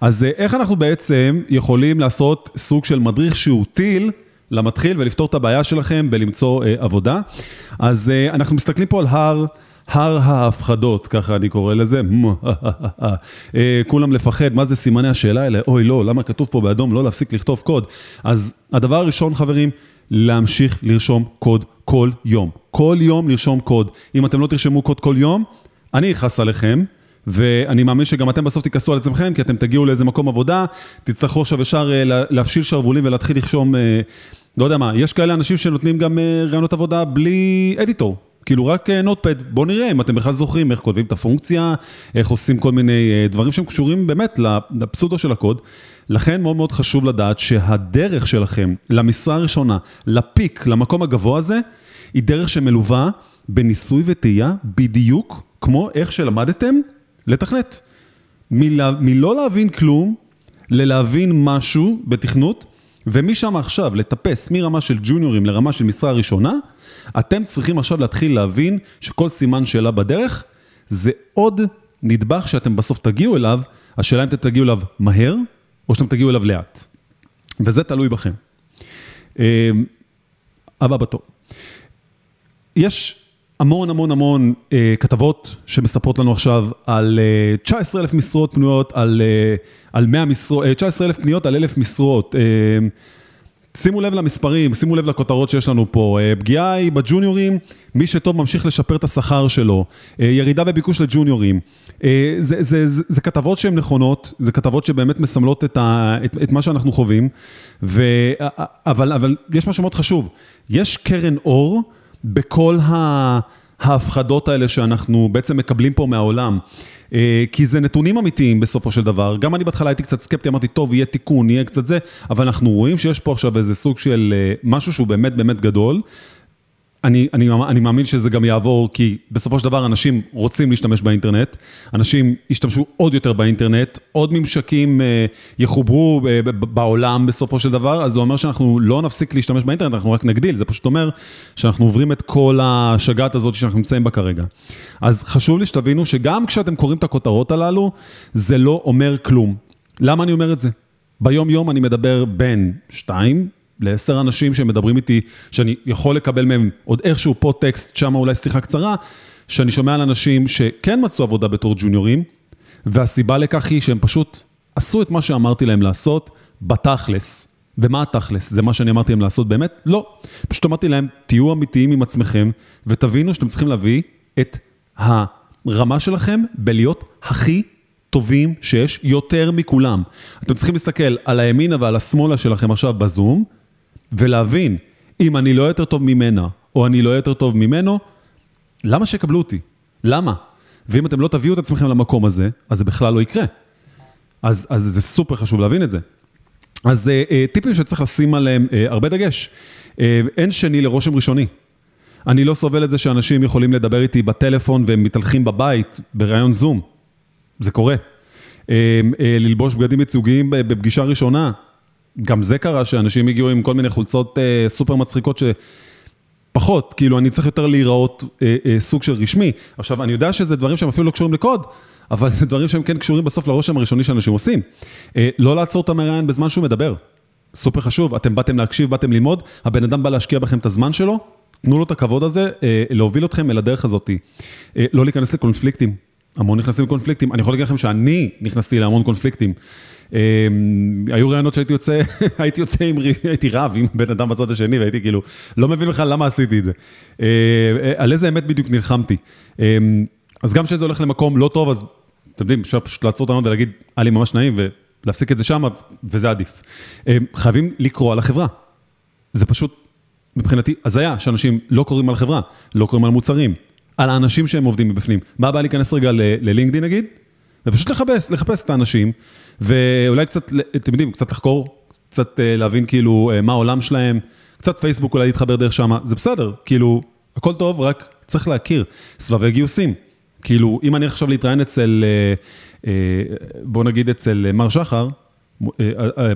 אז איך אנחנו בעצם יכולים לעשות סוג של מדריך שהוא טיל למתחיל ולפתור את הבעיה שלכם בלמצוא עבודה? אז אנחנו מסתכלים פה על הר... הר ההפחדות, ככה אני קורא לזה, כולם לפחד, מה זה סימני השאלה האלה? אוי לא, למה כתוב פה באדום לא להפסיק לכתוב קוד? אז הדבר הראשון, חברים, להמשיך לרשום קוד כל יום. כל יום לרשום קוד. אם אתם לא תרשמו קוד כל יום, אני אכעס עליכם. ואני מאמין שגם אתם בסוף תיכנסו על עצמכם, כי אתם תגיעו לאיזה מקום עבודה, תצטרכו עכשיו ישר להפשיל שרוולים ולהתחיל לרשום, לא יודע מה, יש כאלה אנשים שנותנים גם רעיונות עבודה בלי אדיטור. כאילו רק נוטפד, בואו נראה אם אתם בכלל זוכרים איך כותבים את הפונקציה, איך עושים כל מיני דברים שהם קשורים באמת לפסוטו של הקוד. לכן מאוד מאוד חשוב לדעת שהדרך שלכם למשרה הראשונה, לפיק, למקום הגבוה הזה, היא דרך שמלווה בניסוי וטעייה בדיוק כמו איך שלמדתם לתכנת. מלא, מלא להבין כלום, ללהבין משהו בתכנות, ומשם עכשיו לטפס מרמה של ג'וניורים לרמה של משרה ראשונה, אתם צריכים עכשיו להתחיל להבין שכל סימן שאלה בדרך, זה עוד נדבך שאתם בסוף תגיעו אליו, השאלה אם אתם תגיעו אליו מהר, או שאתם תגיעו אליו לאט. וזה תלוי בכם. הבא בתור. יש המון המון המון אה, כתבות שמספרות לנו עכשיו על אה, 19 אלף משרות פנויות, על, אה, על 100 משרות, אה, 19 אלף פניות על אלף משרות. אה, שימו לב למספרים, שימו לב לכותרות שיש לנו פה. פגיעה היא בג'וניורים, מי שטוב ממשיך לשפר את השכר שלו. ירידה בביקוש לג'וניורים. זה, זה, זה, זה כתבות שהן נכונות, זה כתבות שבאמת מסמלות את, ה, את, את מה שאנחנו חווים. ו, אבל, אבל יש משהו מאוד חשוב, יש קרן אור בכל. ההפחדות האלה שאנחנו בעצם מקבלים פה מהעולם. כי זה נתונים אמיתיים בסופו של דבר. גם אני בהתחלה הייתי קצת סקפטי, אמרתי, טוב, יהיה תיקון, יהיה קצת זה, אבל אנחנו רואים שיש פה עכשיו איזה סוג של משהו שהוא באמת באמת גדול. אני, אני, אני מאמין שזה גם יעבור, כי בסופו של דבר אנשים רוצים להשתמש באינטרנט, אנשים ישתמשו עוד יותר באינטרנט, עוד ממשקים יחוברו בעולם בסופו של דבר, אז זה אומר שאנחנו לא נפסיק להשתמש באינטרנט, אנחנו רק נגדיל, זה פשוט אומר שאנחנו עוברים את כל השגעת הזאת שאנחנו נמצאים בה כרגע. אז חשוב לי שתבינו שגם כשאתם קוראים את הכותרות הללו, זה לא אומר כלום. למה אני אומר את זה? ביום יום אני מדבר בין שתיים, לעשר אנשים שמדברים איתי, שאני יכול לקבל מהם עוד איכשהו פה טקסט, שם אולי שיחה קצרה, שאני שומע על אנשים שכן מצאו עבודה בתור ג'וניורים, והסיבה לכך היא שהם פשוט עשו את מה שאמרתי להם לעשות בתכלס. ומה התכלס? זה מה שאני אמרתי להם לעשות באמת? לא. פשוט אמרתי להם, תהיו אמיתיים עם עצמכם, ותבינו שאתם צריכים להביא את הרמה שלכם בלהיות הכי טובים שיש יותר מכולם. אתם צריכים להסתכל על הימינה ועל השמאלה שלכם עכשיו בזום, ולהבין, אם אני לא יותר טוב ממנה, או אני לא יותר טוב ממנו, למה שיקבלו אותי? למה? ואם אתם לא תביאו את עצמכם למקום הזה, אז זה בכלל לא יקרה. אז, אז זה סופר חשוב להבין את זה. אז אה, טיפים שצריך לשים עליהם אה, הרבה דגש. אה, אין שני לרושם ראשוני. אני לא סובל את זה שאנשים יכולים לדבר איתי בטלפון והם מתהלכים בבית, בראיון זום. זה קורה. ללבוש בגדים ייצוגיים בפגישה ראשונה, גם זה קרה שאנשים הגיעו עם כל מיני חולצות אה, סופר מצחיקות שפחות, כאילו אני צריך יותר להיראות אה, אה, סוג של רשמי. עכשיו, אני יודע שזה דברים שהם אפילו לא קשורים לקוד, אבל זה דברים שהם כן קשורים בסוף לרושם הראשוני שאנשים עושים. אה, לא לעצור את המראיין בזמן שהוא מדבר. סופר חשוב, אתם באתם להקשיב, באתם ללמוד, הבן אדם בא להשקיע בכם את הזמן שלו, תנו לו את הכבוד הזה, אה, להוביל אתכם אל הדרך הזאת. אה, לא להיכנס לקונפליקטים. המון נכנסים לקונפליקטים. אני יכול להגיד לכם שאני נכנסתי להמון קונפליקטים. היו רעיונות שהייתי יוצא, הייתי יוצא עם, הייתי רב עם בן אדם בצד השני, והייתי כאילו, לא מבין בכלל למה עשיתי את זה. על איזה אמת בדיוק נלחמתי. אז גם כשזה הולך למקום לא טוב, אז אתם יודעים, אפשר פשוט לעצור את הענות ולהגיד, היה לי ממש נעים, ולהפסיק את זה שם, וזה עדיף. חייבים לקרוא על החברה. זה פשוט, מבחינתי, הזיה שאנשים לא קוראים על החברה, לא קוראים על מוצרים. על האנשים שהם עובדים מבפנים. מה הבעיה להיכנס רגע ללינקדאין נגיד? ופשוט לחפש, לחפש את האנשים, ואולי קצת, אתם יודעים, קצת לחקור, קצת להבין כאילו מה העולם שלהם, קצת פייסבוק אולי להתחבר דרך שמה, זה בסדר, כאילו, הכל טוב, רק צריך להכיר. סבבי גיוסים, כאילו, אם אני עכשיו להתראיין אצל, בוא נגיד אצל מר שחר,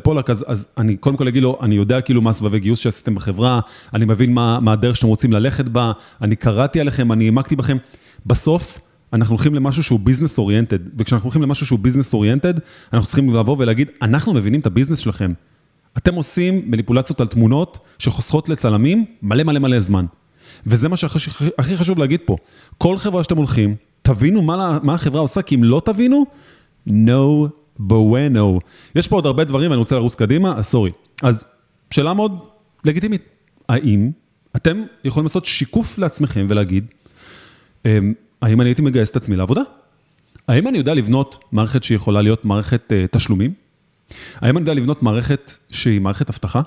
פולק, אז, אז אני קודם כל אגיד לו, אני יודע כאילו מה סבבי גיוס שעשיתם בחברה, אני מבין מה, מה הדרך שאתם רוצים ללכת בה, אני קראתי עליכם, אני העמקתי בכם. בסוף, אנחנו הולכים למשהו שהוא business oriented, וכשאנחנו הולכים למשהו שהוא business oriented, אנחנו צריכים לבוא ולהגיד, אנחנו מבינים את ה business שלכם. אתם עושים מניפולציות על תמונות שחוסכות לצלמים מלא מלא מלא זמן. וזה מה שהכי חשוב להגיד פה. כל חברה שאתם הולכים, תבינו מה, מה החברה עושה, כי אם לא תבינו, no bueno. יש פה עוד הרבה דברים, אני רוצה לרוץ קדימה, אז sorry. אז שאלה מאוד לגיטימית, האם אתם יכולים לעשות שיקוף לעצמכם ולהגיד, אמ, האם אני הייתי מגייס את עצמי לעבודה? האם אני יודע לבנות מערכת שיכולה להיות מערכת uh, תשלומים? האם אני יודע לבנות מערכת שהיא מערכת אבטחה?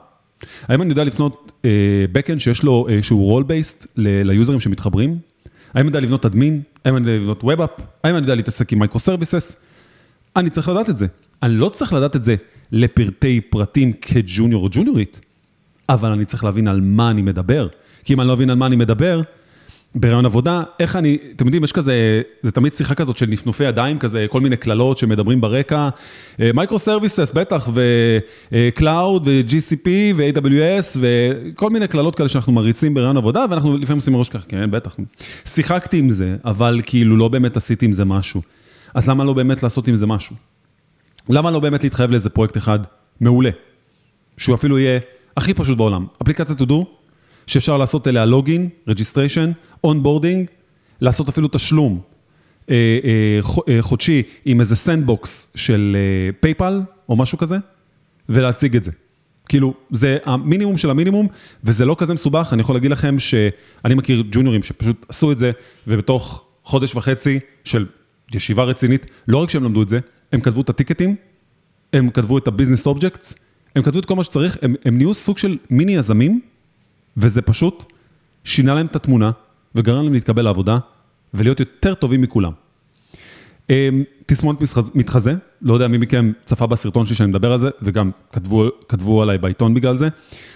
האם אני יודע לבנות uh, backend שיש לו, uh, שהוא role-based ליוזרים שמתחברים? האם אני יודע לבנות admin? האם אני יודע לבנות App? האם אני יודע להתעסק עם microservices? אני צריך לדעת את זה. אני לא צריך לדעת את זה לפרטי פרטים כג'וניור או ג'וניורית, אבל אני צריך להבין על מה אני מדבר. כי אם אני לא אבין על מה אני מדבר, בראיון עבודה, איך אני, אתם יודעים, יש כזה, זה תמיד שיחה כזאת של נפנופי ידיים, כזה כל מיני קללות שמדברים ברקע, microservices בטח, ו-Cloud, ו-GCP, ו-AWS, וכל מיני קללות כאלה שאנחנו מריצים בראיון עבודה, ואנחנו לפעמים עושים ראש ככה, כן, בטח. שיחקתי עם זה, אבל כאילו לא באמת עשיתי עם זה משהו. אז למה לא באמת לעשות עם זה משהו? למה לא באמת להתחייב לאיזה פרויקט אחד מעולה, שהוא אפילו יהיה הכי פשוט בעולם, אפליקציית to do, שאפשר לעשות אליה login, registration, onboarding, לעשות אפילו תשלום אה, אה, אה, חודשי עם איזה sandbox של PayPal או משהו כזה, ולהציג את זה. כאילו, זה המינימום של המינימום, וזה לא כזה מסובך, אני יכול להגיד לכם שאני מכיר ג'וניורים שפשוט עשו את זה, ובתוך חודש וחצי של ישיבה רצינית, לא רק שהם למדו את זה, הם כתבו את הטיקטים, הם כתבו את ה business objects, הם כתבו את כל מה שצריך, הם, הם נהיו סוג של מיני יזמים, וזה פשוט שינה להם את התמונה וגרם להם להתקבל לעבודה ולהיות יותר טובים מכולם. אמ, תסמונת מתחזה, לא יודע מי מכם צפה בסרטון שלי שאני מדבר על זה, וגם כתבו, כתבו עליי בעיתון בגלל זה,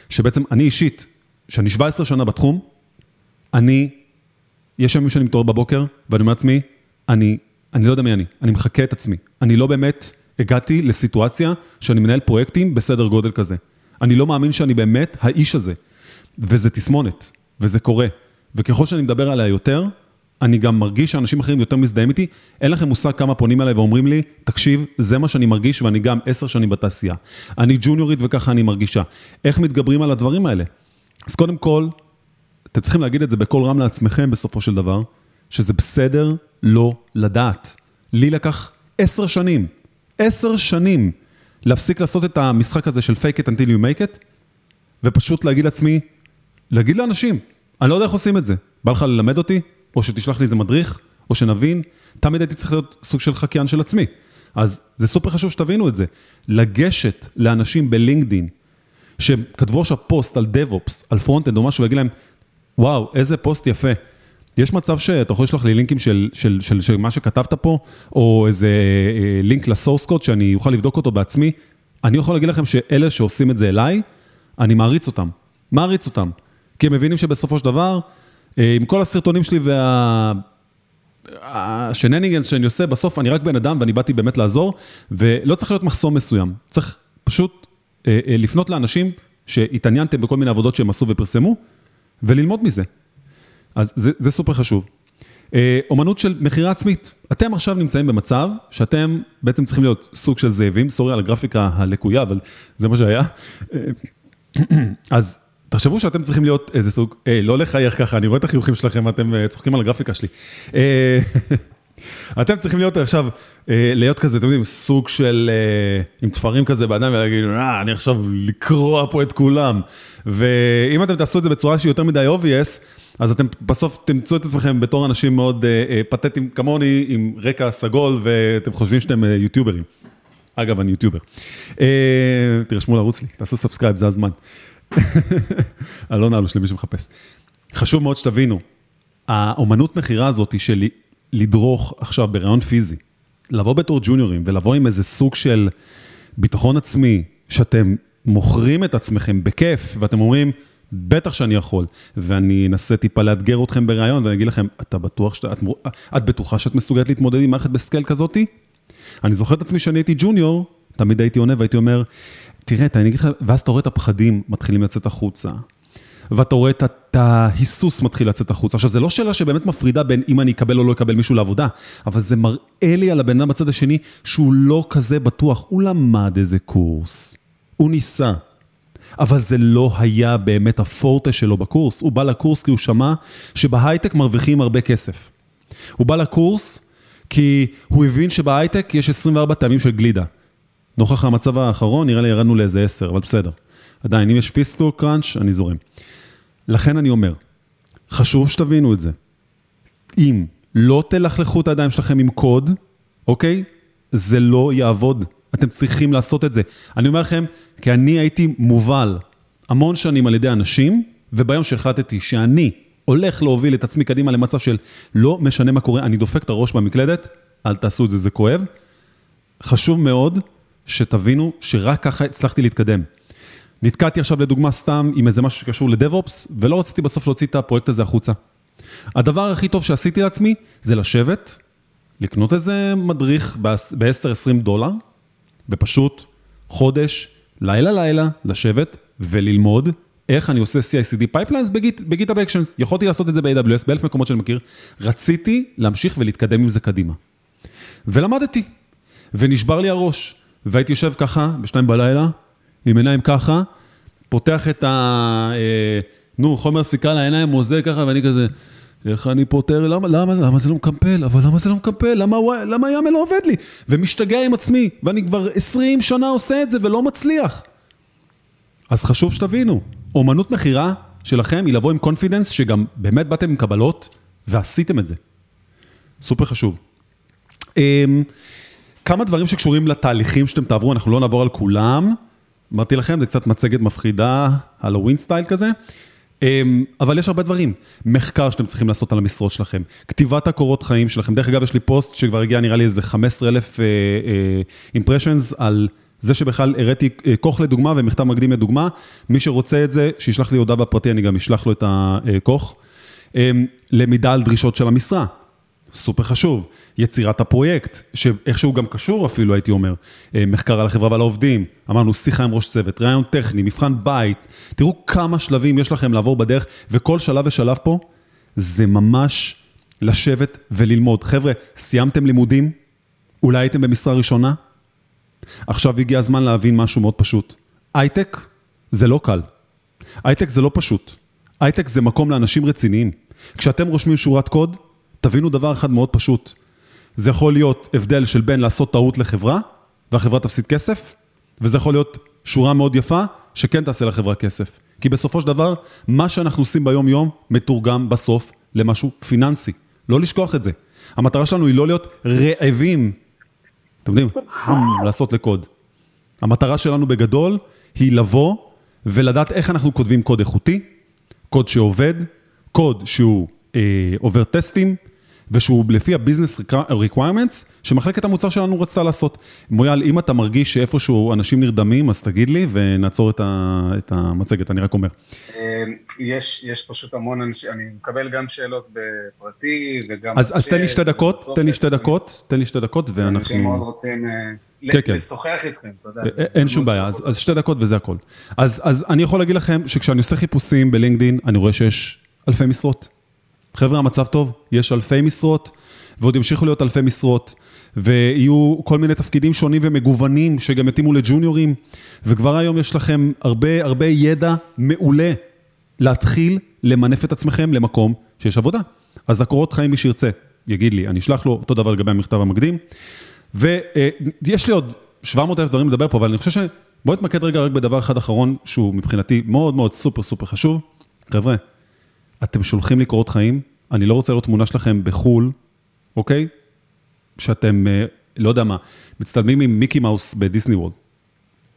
שבעצם אני אישית, שאני 17 שנה בתחום, אני, יש ימים שאני מתעורר בבוקר, ואני אומר לעצמי, אני, אני לא יודע מי אני, אני מחקה את עצמי. אני לא באמת הגעתי לסיטואציה שאני מנהל פרויקטים בסדר גודל כזה. אני לא מאמין שאני באמת האיש הזה. וזה תסמונת, וזה קורה. וככל שאני מדבר עליה יותר, אני גם מרגיש שאנשים אחרים יותר מזדהים איתי. אין לכם מושג כמה פונים אליי ואומרים לי, תקשיב, זה מה שאני מרגיש ואני גם עשר שנים בתעשייה. אני ג'וניורית וככה אני מרגישה. איך מתגברים על הדברים האלה? אז קודם כל, אתם צריכים להגיד את זה בקול רם לעצמכם בסופו של דבר, שזה בסדר לא לדעת. לי לקח עשר שנים, עשר שנים, להפסיק לעשות את המשחק הזה של fake it until you make it, ופשוט להגיד לעצמי, להגיד לאנשים, אני לא יודע איך עושים את זה. בא לך ללמד אותי, או שתשלח לי איזה מדריך, או שנבין, תמיד הייתי צריך להיות סוג של חקיין של עצמי. אז זה סופר חשוב שתבינו את זה. לגשת לאנשים בלינקדין, שכתבו עכשיו פוסט על DevOps, על front-end או משהו, ולהגיד להם, וואו, איזה פוסט יפה. יש מצב שאתה יכול לשלוח לי לינקים של, של, של, של מה שכתבת פה, או איזה אה, לינק ל source code שאני אוכל לבדוק אותו בעצמי. אני יכול להגיד לכם שאלה שעושים את זה אליי, אני מעריץ אותם. מעריץ אותם. כי הם מבינים שבסופו של דבר, אה, עם כל הסרטונים שלי וה... השנניגנס שאני עושה, בסוף אני רק בן אדם ואני באתי באמת לעזור, ולא צריך להיות מחסום מסוים. צריך פשוט אה, אה, לפנות לאנשים שהתעניינתם בכל מיני עבודות שהם עשו ופרסמו, וללמוד מזה. אז זה, זה סופר חשוב. אומנות של מכירה עצמית. אתם עכשיו נמצאים במצב שאתם בעצם צריכים להיות סוג של זאבים, סורי על הגרפיקה הלקויה, אבל זה מה שהיה. אז תחשבו שאתם צריכים להיות איזה סוג, אה, לא לחייך ככה, אני רואה את החיוכים שלכם, אתם אה, צוחקים על הגרפיקה שלי. אה, אתם צריכים להיות עכשיו, אה, להיות כזה, אתם יודעים, סוג של, עם תפרים כזה באדם, ולהגיד, אה, אני עכשיו לקרוע פה את כולם. ואם אתם תעשו את זה בצורה שהיא יותר מדי obvious, אז אתם בסוף תמצאו את עצמכם בתור אנשים מאוד פתטיים כמוני, עם רקע סגול, ואתם חושבים שאתם יוטיוברים. אגב, אני יוטיובר. תירשמו לערוץ לי, תעשו subscribe, זה הזמן. אלון אלוש למי שמחפש. חשוב מאוד שתבינו, האומנות מכירה הזאת של לדרוך עכשיו בראיון פיזי, לבוא בתור ג'וניורים ולבוא עם איזה סוג של ביטחון עצמי, שאתם מוכרים את עצמכם בכיף, ואתם אומרים, בטח שאני יכול, ואני אנסה טיפה לאתגר אתכם בראיון, ואני אגיד לכם, אתה בטוח שאתה, את, את בטוחה שאת מסוגלת להתמודד עם מערכת בסקייל כזאתי? אני זוכר את עצמי שאני הייתי ג'וניור, תמיד הייתי עונה והייתי אומר, תראה, אני אגיד לך, ואז אתה רואה את הפחדים מתחילים לצאת החוצה. ואתה רואה את ההיסוס מתחיל לצאת החוצה. עכשיו, זו לא שאלה שבאמת מפרידה בין אם אני אקבל או לא אקבל מישהו לעבודה, אבל זה מראה לי על הבן אדם בצד השני שהוא לא כזה בטוח. הוא למד איזה קורס, הוא ניסה, אבל זה לא היה באמת הפורטה שלו בקורס. הוא בא לקורס כי הוא שמע שבהייטק מרוויחים הרבה כסף. הוא בא לקורס כי הוא הבין שבהייטק יש 24 טעמים של גלידה. נוכח המצב האחרון, נראה לי ירדנו לאיזה 10, אבל בסדר. עדיין, אם יש פיסטו קראנץ', אני זורם. לכן אני אומר, חשוב שתבינו את זה. אם לא תלכלכו את הידיים שלכם עם קוד, אוקיי? זה לא יעבוד. אתם צריכים לעשות את זה. אני אומר לכם, כי אני הייתי מובל המון שנים על ידי אנשים, וביום שהחלטתי שאני הולך להוביל את עצמי קדימה למצב של לא משנה מה קורה, אני דופק את הראש במקלדת, אל תעשו את זה, זה כואב. חשוב מאוד שתבינו שרק ככה הצלחתי להתקדם. נתקעתי עכשיו לדוגמה סתם עם איזה משהו שקשור ל DevOps, ולא רציתי בסוף להוציא את הפרויקט הזה החוצה. הדבר הכי טוב שעשיתי לעצמי זה לשבת, לקנות איזה מדריך ב-10-20 דולר, ופשוט חודש, לילה-לילה, לשבת וללמוד איך אני עושה CICD pipelines ב GitHub Actions. יכולתי לעשות את זה ב-AWS, באלף מקומות שאני מכיר. רציתי להמשיך ולהתקדם עם זה קדימה. ולמדתי, ונשבר לי הראש. והייתי יושב ככה, בשתיים בלילה, עם עיניים ככה, פותח את ה... אה, נו, חומר סיכה לעיניים, מוזג ככה, ואני כזה, איך אני פותר, למה, למה, למה זה לא מקמפל? אבל למה זה לא מקמפל? למה, למה יאמן לא עובד לי? ומשתגע עם עצמי, ואני כבר 20 שנה עושה את זה ולא מצליח. אז חשוב שתבינו, אומנות מכירה שלכם היא לבוא עם confidence, שגם באמת באתם עם קבלות ועשיתם את זה. סופר חשוב. כמה דברים שקשורים לתהליכים שאתם תעברו, אנחנו לא נעבור על כולם. אמרתי לכם, זה קצת מצגת מפחידה, Halloween style כזה. אמ, אבל יש הרבה דברים. מחקר שאתם צריכים לעשות על המשרות שלכם, כתיבת הקורות חיים שלכם. דרך אגב, יש לי פוסט שכבר הגיע נראה לי איזה 15 אלף impressions על זה שבכלל הראיתי אה, כוך לדוגמה ומכתב מקדים לדוגמה. מי שרוצה את זה, שישלח לי הודעה בפרטי, אני גם אשלח לו את הכוך. אמ, למידה על דרישות של המשרה. סופר חשוב. יצירת הפרויקט, שאיכשהו גם קשור אפילו, הייתי אומר. אה, מחקר על החברה ועל העובדים, אמרנו שיחה עם ראש צוות, ראיון טכני, מבחן בית. תראו כמה שלבים יש לכם לעבור בדרך, וכל שלב ושלב פה זה ממש לשבת וללמוד. חבר'ה, סיימתם לימודים? אולי הייתם במשרה ראשונה? עכשיו הגיע הזמן להבין משהו מאוד פשוט. הייטק זה לא קל. הייטק זה לא פשוט. הייטק זה מקום לאנשים רציניים. כשאתם רושמים שורת קוד, תבינו דבר אחד מאוד פשוט. זה יכול להיות הבדל של בין לעשות טעות לחברה, והחברה תפסיד כסף, וזה יכול להיות שורה מאוד יפה, שכן תעשה לחברה כסף. כי בסופו של דבר, מה שאנחנו עושים ביום-יום, מתורגם בסוף למשהו פיננסי. לא לשכוח את זה. המטרה שלנו היא לא להיות רעבים, אתם יודעים, חם לעשות לקוד. המטרה שלנו בגדול היא לבוא ולדעת איך אנחנו כותבים קוד איכותי, קוד שעובד, קוד שהוא אה, עובר טסטים, ושהוא לפי ה-business requirements שמחלקת המוצר שלנו רצתה לעשות. מויאל, אם אתה מרגיש שאיפשהו אנשים נרדמים, אז תגיד לי ונעצור את, ה, את המצגת, אני רק אומר. אה, יש, יש פשוט המון אנשים, אני מקבל גם שאלות בפרטי וגם... אז, אז תן לי שתי דקות, תן לי שתי דקות, תן לי שתי דקות ואנחנו... אנשים מאוד רוצים אה, כן, כן. לשוחח איתכם, תודה. אה, אין שום בעיה, אז, אז שתי דקות וזה הכל. אז, אז אני יכול להגיד לכם שכשאני עושה חיפושים בלינקדין, אני רואה שיש אלפי משרות. חבר'ה, המצב טוב, יש אלפי משרות, ועוד ימשיכו להיות אלפי משרות, ויהיו כל מיני תפקידים שונים ומגוונים, שגם יתאימו לג'וניורים, וכבר היום יש לכם הרבה הרבה ידע מעולה להתחיל למנף את עצמכם למקום שיש עבודה. אז הקורות חיים, מי שירצה, יגיד לי, אני אשלח לו אותו דבר לגבי המכתב המקדים. ויש לי עוד 700 אלף דברים לדבר פה, אבל אני חושב ש... בואו נתמקד רגע רק בדבר אחד אחרון, שהוא מבחינתי מאוד מאוד סופר סופר חשוב. חבר'ה, אתם שולחים לי קורות חיים, אני לא רוצה לראות תמונה שלכם בחו"ל, אוקיי? שאתם, אה, לא יודע מה, מצטלמים עם מיקי מאוס ב Disney World.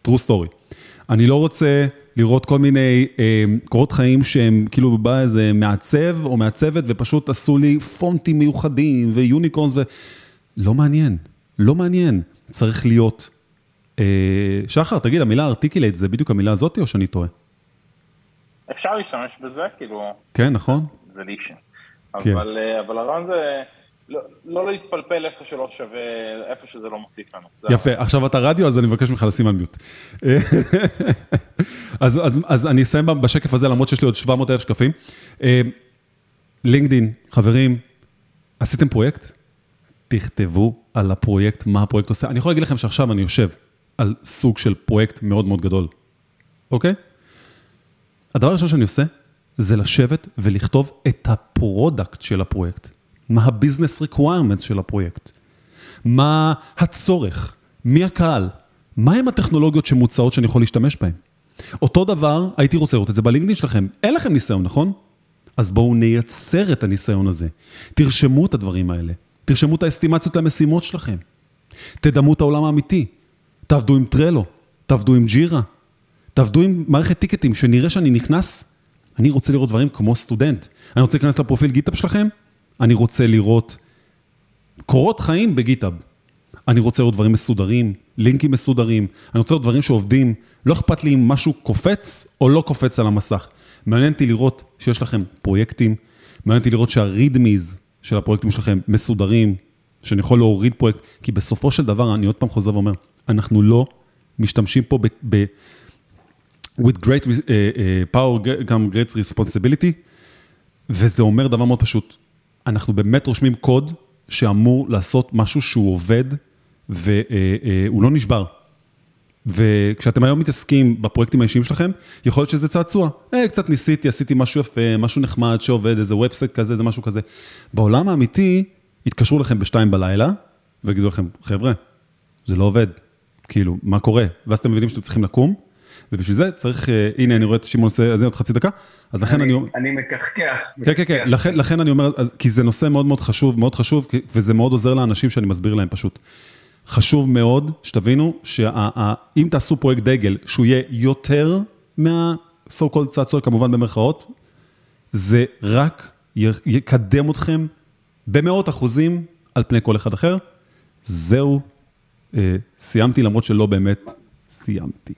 true story. אני לא רוצה לראות כל מיני אה, קורות חיים שהם כאילו בא איזה מעצב או מעצבת ופשוט עשו לי פונטים מיוחדים ו unicorns ו... לא מעניין, לא מעניין. צריך להיות... אה, שחר, תגיד, המילה articulate זה בדיוק המילה הזאתי או שאני טועה? אפשר להשתמש בזה, כאילו... כן, נכון. זה לישן. כן. אבל, אה, אבל הרעיון זה, לא, לא להתפלפל איפה שלא שווה, איפה שזה לא מוסיף לנו. יפה, עכשיו אתה רדיו, אז אני מבקש ממך לשים על מיוט. אז, אז, אז אני אסיים בשקף הזה, למרות שיש לי עוד 700 אלף שקפים. לינקדין, חברים, עשיתם פרויקט? תכתבו על הפרויקט, מה הפרויקט עושה. אני יכול להגיד לכם שעכשיו אני יושב על סוג של פרויקט מאוד מאוד גדול, אוקיי? הדבר הראשון שאני עושה, זה לשבת ולכתוב את ה product של הפרויקט. מה ה-business requirements של הפרויקט. מה הצורך, מי הקהל, מהם הטכנולוגיות שמוצעות שאני יכול להשתמש בהן. אותו דבר, הייתי רוצה לראות את זה בלינקדאין שלכם. אין לכם ניסיון, נכון? אז בואו נייצר את הניסיון הזה. תרשמו את הדברים האלה. תרשמו את האסטימציות למשימות שלכם. תדמו את העולם האמיתי. תעבדו עם טרלו, תעבדו עם ג'ירה, תעבדו עם מערכת טיקטים, שנראה שאני נכנס, אני רוצה לראות דברים כמו סטודנט. אני רוצה להיכנס לפרופיל גיטאב שלכם, אני רוצה לראות קורות חיים בגיטאב. אני רוצה לראות דברים מסודרים, לינקים מסודרים, אני רוצה לראות דברים שעובדים, לא אכפת לי אם משהו קופץ או לא קופץ על המסך. מעניין אותי לראות שיש לכם פרויקטים, מעניין אותי לראות שהרידמיז של הפרויקטים שלכם מסודרים, שאני יכול להוריד פרויקט, כי בסופו של דבר, אני עוד פעם חוזר ואומר, אנחנו לא משתמשים פה ב... ב with great uh, uh, power, גם great responsibility, וזה אומר דבר מאוד פשוט, אנחנו באמת רושמים קוד שאמור לעשות משהו שהוא עובד והוא uh, uh, לא נשבר. וכשאתם היום מתעסקים בפרויקטים האישיים שלכם, יכול להיות שזה צעצוע. אה, קצת ניסיתי, עשיתי משהו יפה, משהו נחמד שעובד, איזה ובסייט כזה, איזה משהו כזה. בעולם האמיתי, יתקשרו לכם בשתיים בלילה, ויגידו לכם, חבר'ה, זה לא עובד. כאילו, מה קורה? ואז אתם מבינים שאתם צריכים לקום, ובשביל זה צריך, אה, הנה, אני רואה את שמעון עושה, אז עוד חצי דקה, אז לכן אני... אני מקחקח. כן, כן, כן, לכן אני אומר, כי זה נושא מאוד מאוד חשוב, מאוד חשוב, וזה מאוד עוזר לאנשים שאני מסביר להם פשוט. חשוב מאוד שתבינו שאם תעשו פרויקט דגל, שהוא יהיה יותר מה-so called צעצוע, כמובן במרכאות, זה רק יקדם אתכם במאות אחוזים על פני כל אחד אחר. זהו, אה, סיימתי למרות שלא באמת סיימתי.